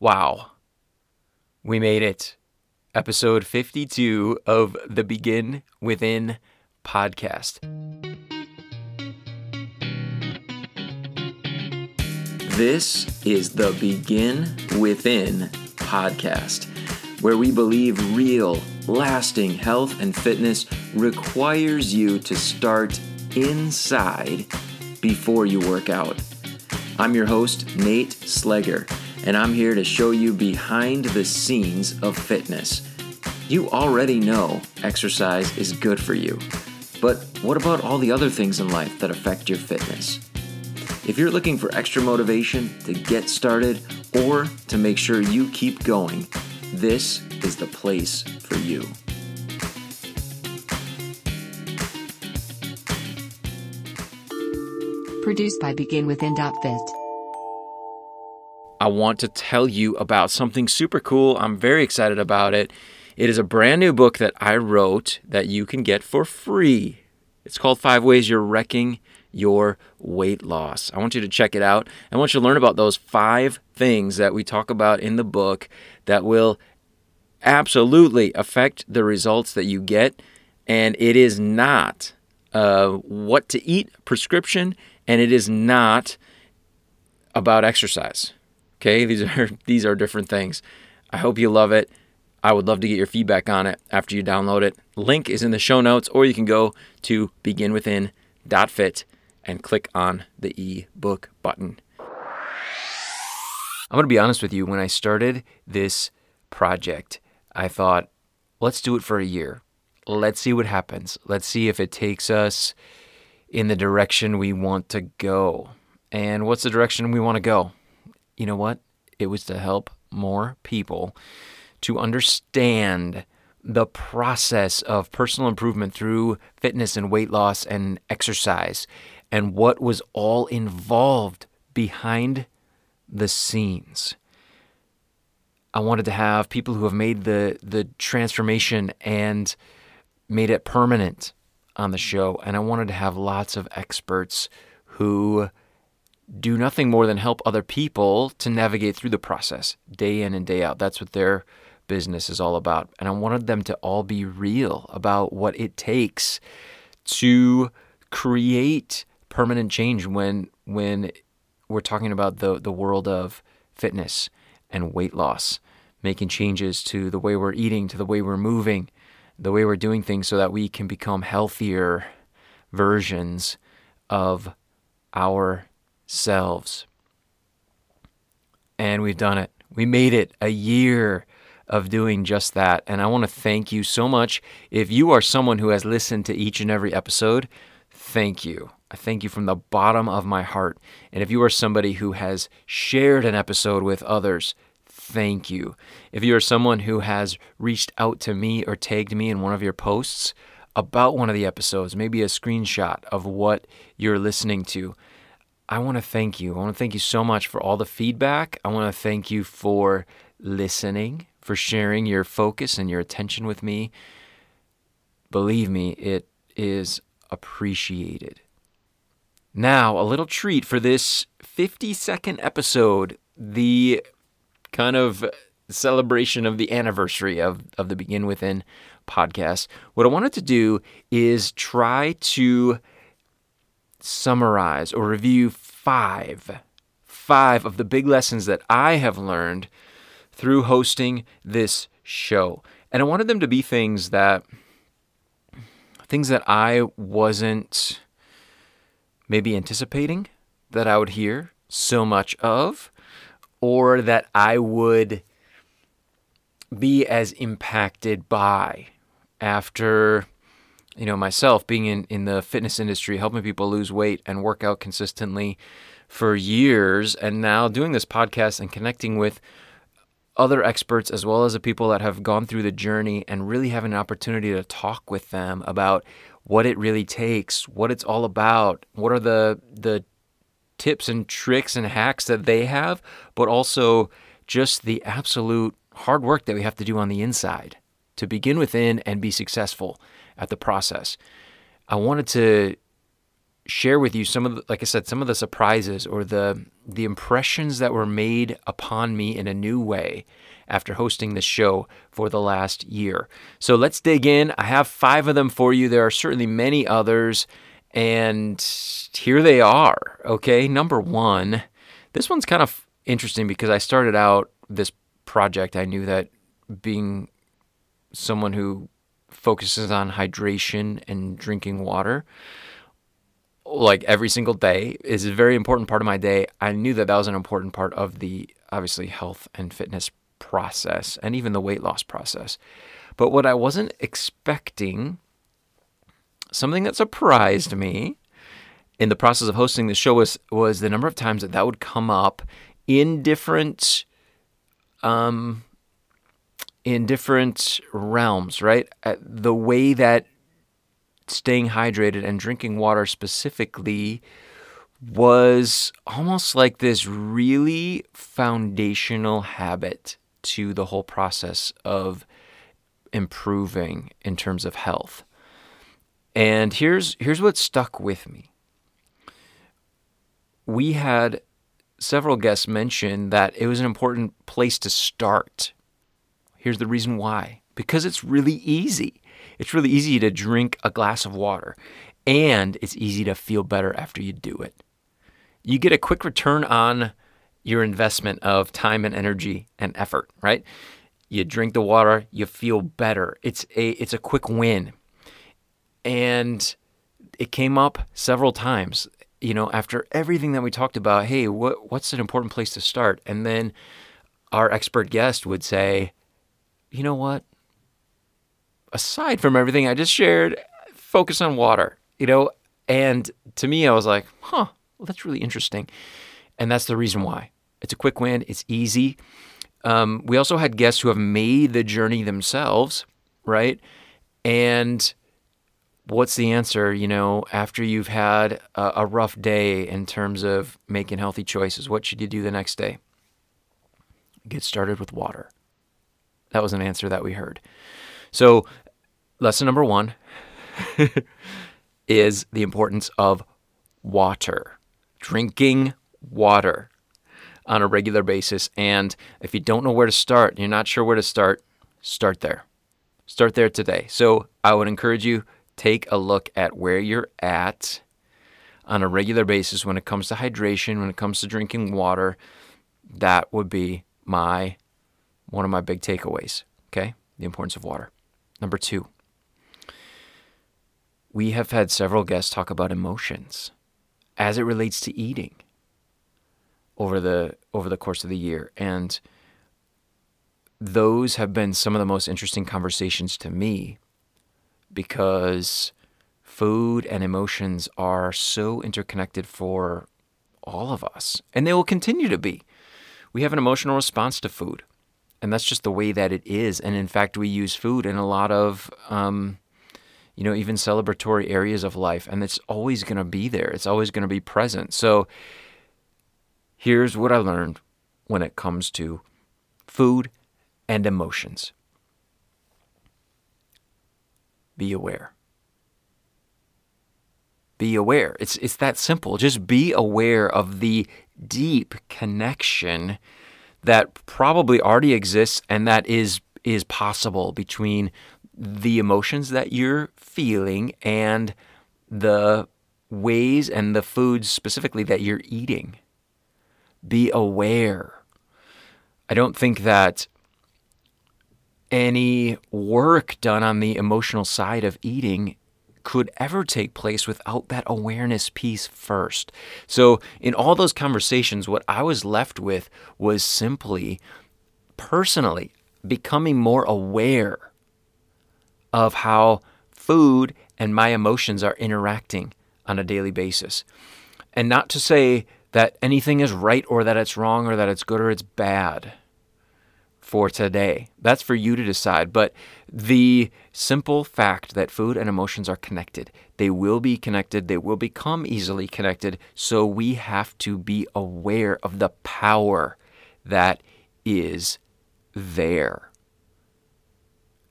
Wow. We made it. Episode 52 of the Begin Within podcast. This is the Begin Within podcast, where we believe real, lasting health and fitness requires you to start inside before you work out. I'm your host, Nate Slegger, and I'm here to show you behind the scenes of fitness. You already know exercise is good for you, but what about all the other things in life that affect your fitness? If you're looking for extra motivation to get started or to make sure you keep going, this is the place for you. Produced by BeginWithin.fit. I want to tell you about something super cool. I'm very excited about it. It is a brand new book that I wrote that you can get for free. It's called Five Ways You're Wrecking Your Weight Loss. I want you to check it out. I want you to learn about those five things that we talk about in the book that will absolutely affect the results that you get. And it is not uh, what to eat prescription, and it is not about exercise. Okay, these are these are different things. I hope you love it. I would love to get your feedback on it after you download it. Link is in the show notes, or you can go to beginwithin.fit and click on the ebook button. I'm going to be honest with you. When I started this project, I thought, let's do it for a year. Let's see what happens. Let's see if it takes us in the direction we want to go. And what's the direction we want to go? You know what? It was to help more people to understand the process of personal improvement through fitness and weight loss and exercise and what was all involved behind the scenes. I wanted to have people who have made the the transformation and made it permanent on the show and I wanted to have lots of experts who do nothing more than help other people to navigate through the process day in and day out. That's what their business is all about. And I wanted them to all be real about what it takes to create permanent change when when we're talking about the the world of fitness and weight loss, making changes to the way we're eating, to the way we're moving, the way we're doing things so that we can become healthier versions of ourselves. And we've done it. We made it a year of doing just that. And I want to thank you so much. If you are someone who has listened to each and every episode, thank you. I thank you from the bottom of my heart. And if you are somebody who has shared an episode with others, thank you. If you are someone who has reached out to me or tagged me in one of your posts about one of the episodes, maybe a screenshot of what you're listening to, I want to thank you. I want to thank you so much for all the feedback. I want to thank you for listening, for sharing your focus and your attention with me. Believe me, it is appreciated. Now, a little treat for this 50 second episode, the kind of celebration of the anniversary of, of the Begin Within podcast. What I wanted to do is try to summarize or review five, five of the big lessons that I have learned through hosting this show. And I wanted them to be things that things that I wasn't maybe anticipating that I would hear so much of or that I would be as impacted by after you know myself being in, in the fitness industry helping people lose weight and work out consistently for years and now doing this podcast and connecting with other experts as well as the people that have gone through the journey and really having an opportunity to talk with them about what it really takes, what it's all about, what are the the tips and tricks and hacks that they have, but also just the absolute hard work that we have to do on the inside to begin within and be successful at the process. I wanted to share with you some of the, like I said, some of the surprises or the the impressions that were made upon me in a new way after hosting this show for the last year. So let's dig in. I have five of them for you. There are certainly many others, and here they are. Okay, number one. This one's kind of interesting because I started out this project. I knew that being someone who focuses on hydration and drinking water like every single day is a very important part of my day. I knew that that was an important part of the obviously health and fitness process and even the weight loss process. But what I wasn't expecting, something that surprised me in the process of hosting the show was was the number of times that that would come up in different um in different realms, right? Uh, the way that staying hydrated and drinking water specifically was almost like this really foundational habit to the whole process of improving in terms of health. And here's here's what stuck with me. We had several guests mention that it was an important place to start. Here's the reason why. Because it's really easy. It's really easy to drink a glass of water, and it's easy to feel better after you do it. You get a quick return on your investment of time and energy and effort, right? You drink the water, you feel better. It's a it's a quick win. And it came up several times, you know, after everything that we talked about, hey, what what's an important place to start? And then our expert guest would say, "You know what? aside from everything I just shared, focus on water, you know? And to me, I was like, huh, well, that's really interesting. And that's the reason why. It's a quick win, it's easy. Um, we also had guests who have made the journey themselves, right? And what's the answer, you know, after you've had a, a rough day in terms of making healthy choices? What should you do the next day? Get started with water. That was an answer that we heard. So, lesson number one is the importance of water, drinking water on a regular basis. And if you don't know where to start, you're not sure where to start, start there. Start there today. So, I would encourage you take a look at where you're at on a regular basis when it comes to hydration, when it comes to drinking water. That would be my one of my big takeaways, okay? The importance of water. Number two, we have had several guests talk about emotions as it relates to eating over the over the course of the year and those have been some of the most interesting conversations to me because food and emotions are so interconnected for all of us and they will continue to be we have an emotional response to food and that's just the way that it is. And in fact, we use food in a lot of, um, you know, even celebratory areas of life, and it's always going to be there. It's always going to be present. So here's what I learned when it comes to food and emotions. Be aware. Be aware. It's it's that simple. Just be aware of the deep connection that probably already exists and that is is possible between the emotions that you're feeling and the ways and the foods specifically that you're eating. Be aware. I don't think that any work done on the emotional side of eating could ever take place without that awareness piece first. So, in all those conversations, what I was left with was simply personally becoming more aware of how food and my emotions are interacting on a daily basis. And not to say that anything is right or that it's wrong or that it's good or it's bad for today. That's for you to decide. But the simple fact that food and emotions are connected, they will be connected, they will become easily connected. So we have to be aware of the power that is there.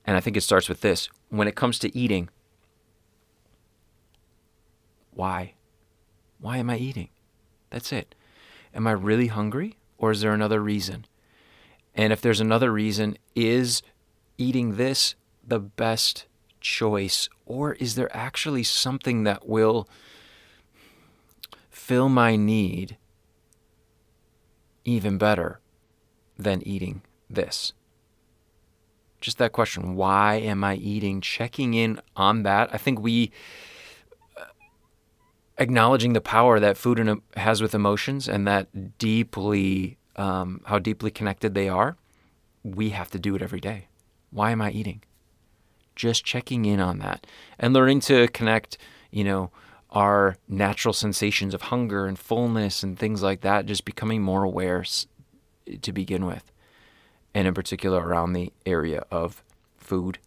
And I think it starts with this when it comes to eating, why? Why am I eating? That's it. Am I really hungry or is there another reason? And if there's another reason, is eating this the best choice? Or is there actually something that will fill my need even better than eating this? Just that question why am I eating? Checking in on that. I think we uh, acknowledging the power that food has with emotions and that deeply um, how deeply connected they are we have to do it every day. Why am i eating? Just checking in on that and learning to connect you know our natural sensations of hunger and fullness and things like that just becoming more aware to begin with. And in particular around the area of food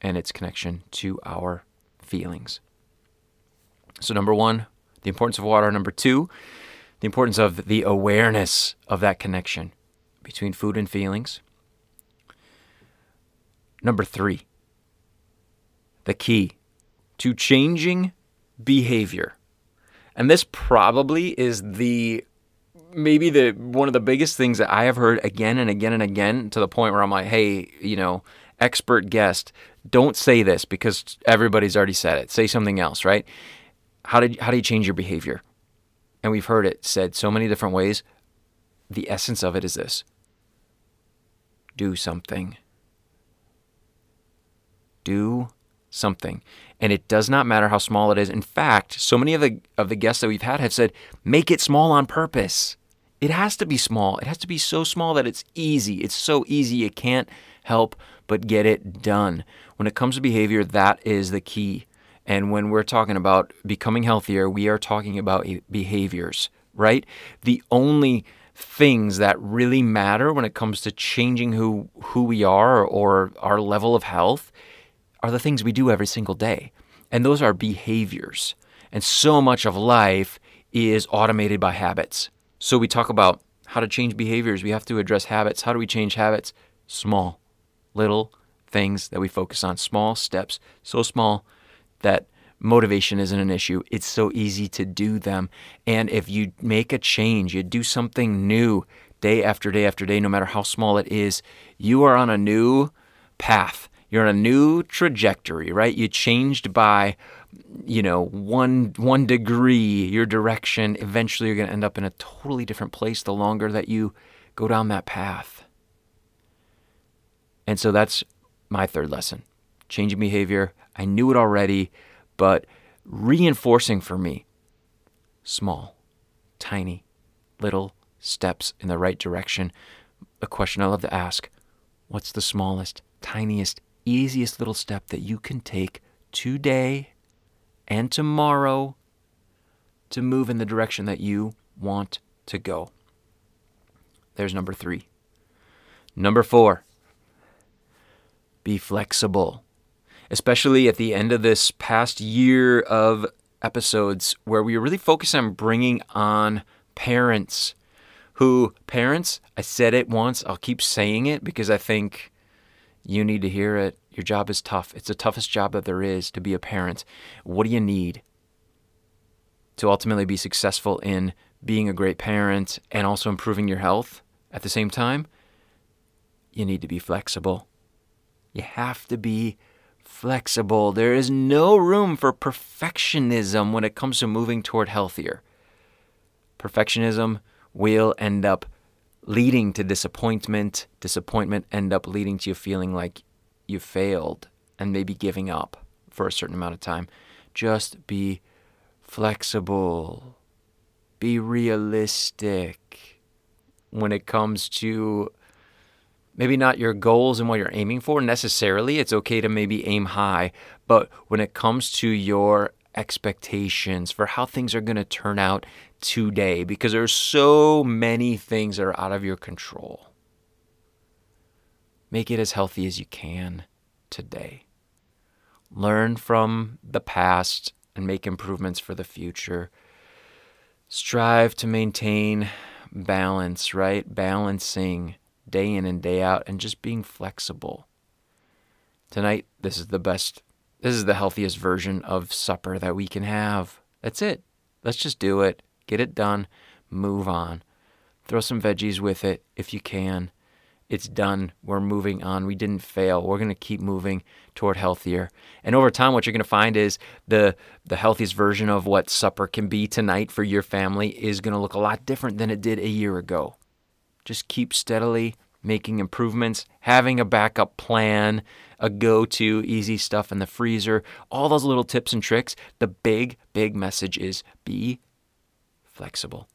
and its connection to our feelings. So, number one, the importance of water. Number two, the importance of the awareness of that connection between food and feelings. Number three, the key to changing behavior. And this probably is the maybe the one of the biggest things that I have heard again and again and again to the point where I'm like, hey, you know, expert guest, don't say this because everybody's already said it. Say something else, right? how did how do you change your behavior? And we've heard it said so many different ways. The essence of it is this. Do something. Do something. And it does not matter how small it is. In fact, so many of the of the guests that we've had have said, make it small on purpose. It has to be small. It has to be so small that it's easy. It's so easy you can't help but get it done. When it comes to behavior, that is the key. And when we're talking about becoming healthier, we are talking about behaviors, right? The only things that really matter when it comes to changing who who we are or our level of health are the things we do every single day. And those are behaviors. And so much of life is automated by habits. So we talk about how to change behaviors. We have to address habits. How do we change habits? Small, little things that we focus on, small steps, so small that motivation isn't an issue. It's so easy to do them. And if you make a change, you do something new day after day after day, no matter how small it is, you are on a new path. You're on a new trajectory, right? You changed by you know one one degree your direction eventually you're going to end up in a totally different place the longer that you go down that path and so that's my third lesson changing behavior I knew it already, but reinforcing for me small, tiny, little steps in the right direction. A question I love to ask what's the smallest, tiniest, easiest little step that you can take today and tomorrow to move in the direction that you want to go? There's number three. Number four, be flexible especially at the end of this past year of episodes where we really focus on bringing on parents who, parents, I said it once, I'll keep saying it because I think you need to hear it. Your job is tough. It's the toughest job that there is to be a parent. What do you need to ultimately be successful in being a great parent and also improving your health at the same time? You need to be flexible. You have to be flexible. There is no room for perfectionism when it comes to moving toward healthier. Perfectionism will end up leading to disappointment. Disappointment end up leading to you feeling like you failed and maybe giving up for a certain amount of time. Just be flexible. Be realistic when it comes to maybe not your goals and what you're aiming for necessarily. It's okay to maybe aim high, but when it comes to your expectations for how things are going to turn out today, because there's so many things that are out of your control, make it as healthy as you can today. Learn from the past and make improvements for the future. Strive to maintain balance, right? Balancing day in and day out and just being flexible. Tonight, this is the best, this is the healthiest version of supper that we can have. That's it. Let's just do it. Get it done. Move on. Throw some veggies with it if you can. It's done. We're moving on. We didn't fail. We're going to keep moving toward healthier. And over time, what you're going to find is the the healthiest version of what supper can be tonight for your family is going to look a lot different than it did a year ago. Just keep steadily making improvements, having a backup plan, a go-to easy stuff in the freezer, all those little tips and tricks. The big big message is be flexible.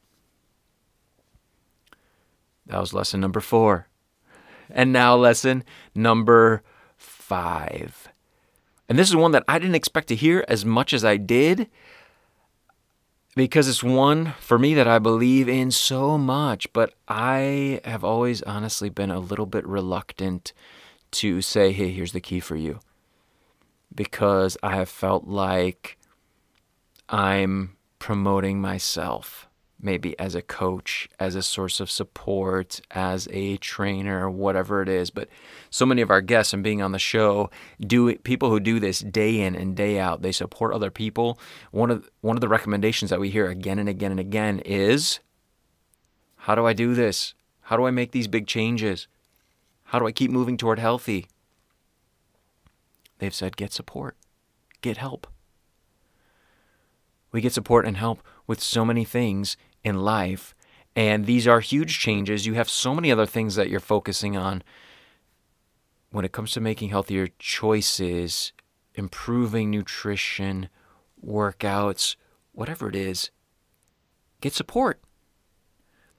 That was lesson number 4. And now, lesson number five. And this is one that I didn't expect to hear as much as I did because it's one for me that I believe in so much, but I have always honestly been a little bit reluctant to say, hey, here's the key for you. Because I have felt like I'm promoting myself maybe as a coach, as a source of support, as a trainer, whatever it is. But so many of our guests and being on the show do people who do this day in and day out. They support other people. One of one of the recommendations that we hear again and again and again is how do I do this? How do I make these big changes? How do I keep moving toward healthy? They've said get support. Get help. We get support and help with so many things in life. And these are huge changes. You have so many other things that you're focusing on when it comes to making healthier choices, improving nutrition, workouts, whatever it is. Get support.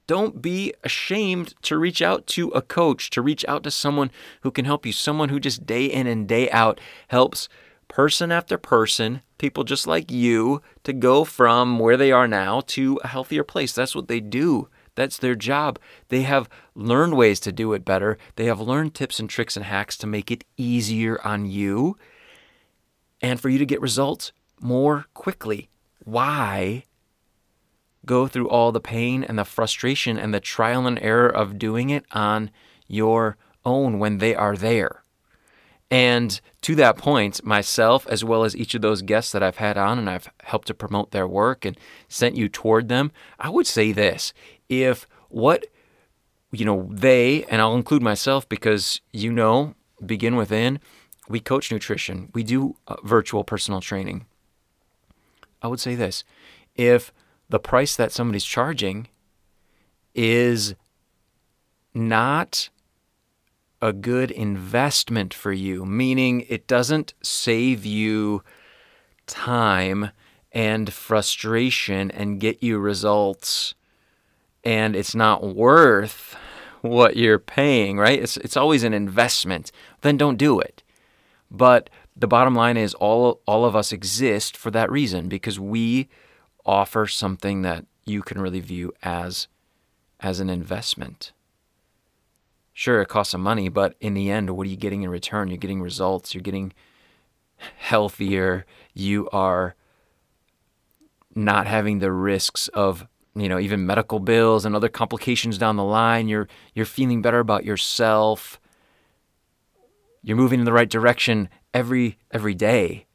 Don't be ashamed to reach out to a coach, to reach out to someone who can help you, someone who just day in and day out helps person after person, people just like you, to go from where they are now to a healthier place. That's what they do. That's their job. They have learned ways to do it better. They have learned tips and tricks and hacks to make it easier on you and for you to get results more quickly. Why go through all the pain and the frustration and the trial and error of doing it on your own when they are there? And to that point, myself, as well as each of those guests that I've had on and I've helped to promote their work and sent you toward them, I would say this. If what, you know, they, and I'll include myself because you know, begin within, we coach nutrition, we do uh, virtual personal training. I would say this. If the price that somebody's charging is not a good investment for you, meaning it doesn't save you time and frustration and get you results and it's not worth what you're paying, right? It's it's always an investment. Then don't do it. But the bottom line is all all of us exist for that reason because we offer something that you can really view as as an investment. Sure, it costs some money, but in the end, what are you getting in return? You're getting results. You're getting healthier. You are not having the risks of you know even medical bills and other complications down the line you're you're feeling better about yourself you're moving in the right direction every every day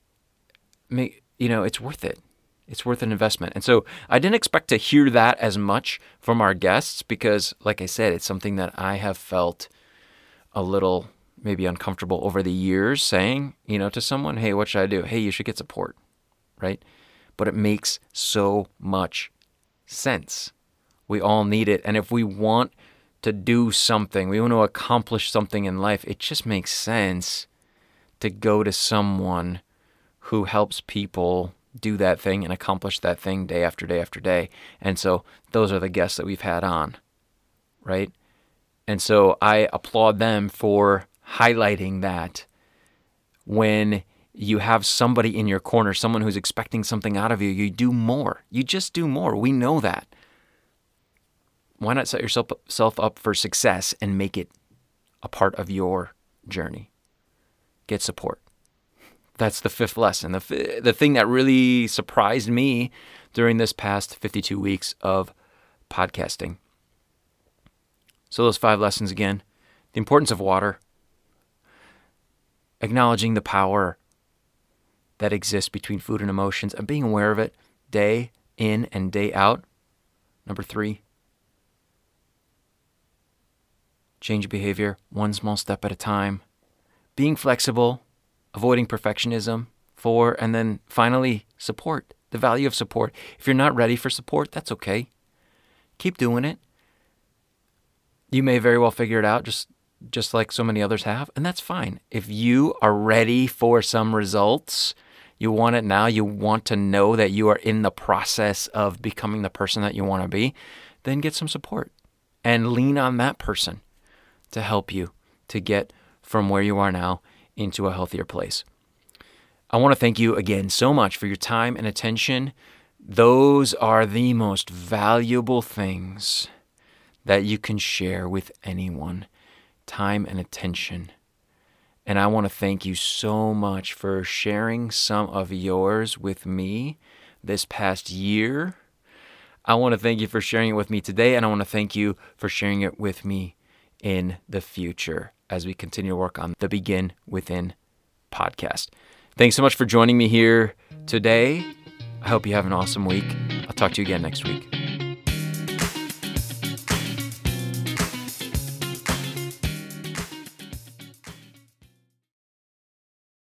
you know it's worth it it's worth an investment. And so I didn't expect to hear that as much from our guests because, like I said, it's something that I have felt a little maybe uncomfortable over the years saying, you know, to someone, hey, what should I do? Hey, you should get support, right? But it makes so much sense. We all need it. And if we want to do something, we want to accomplish something in life, it just makes sense to go to someone who helps people do that thing and accomplish that thing day after day after day. And so those are the guests that we've had on, right? And so I applaud them for highlighting that when you have somebody in your corner, someone who's expecting something out of you, you do more. You just do more. We know that. Why not set yourself up for success and make it a part of your journey? Get support. That's the fifth lesson. The, the thing that really surprised me during this past 52 weeks of podcasting. So, those five lessons again the importance of water, acknowledging the power that exists between food and emotions, and being aware of it day in and day out. Number three, change behavior one small step at a time. Being flexible, avoiding perfectionism. Four, and then finally, support. The value of support. If you're not ready for support, that's okay. Keep doing it. You may very well figure it out just just like so many others have, and that's fine. If you are ready for some results, you want it now, you want to know that you are in the process of becoming the person that you want to be, then get some support and lean on that person to help you to get from where you are now into a healthier place. I want to thank you again so much for your time and attention. Those are the most valuable things that you can share with anyone time and attention. And I want to thank you so much for sharing some of yours with me this past year. I want to thank you for sharing it with me today, and I want to thank you for sharing it with me in the future as we continue to work on the Begin Within podcast. Thanks so much for joining me here today. I hope you have an awesome week. I'll talk to you again next week.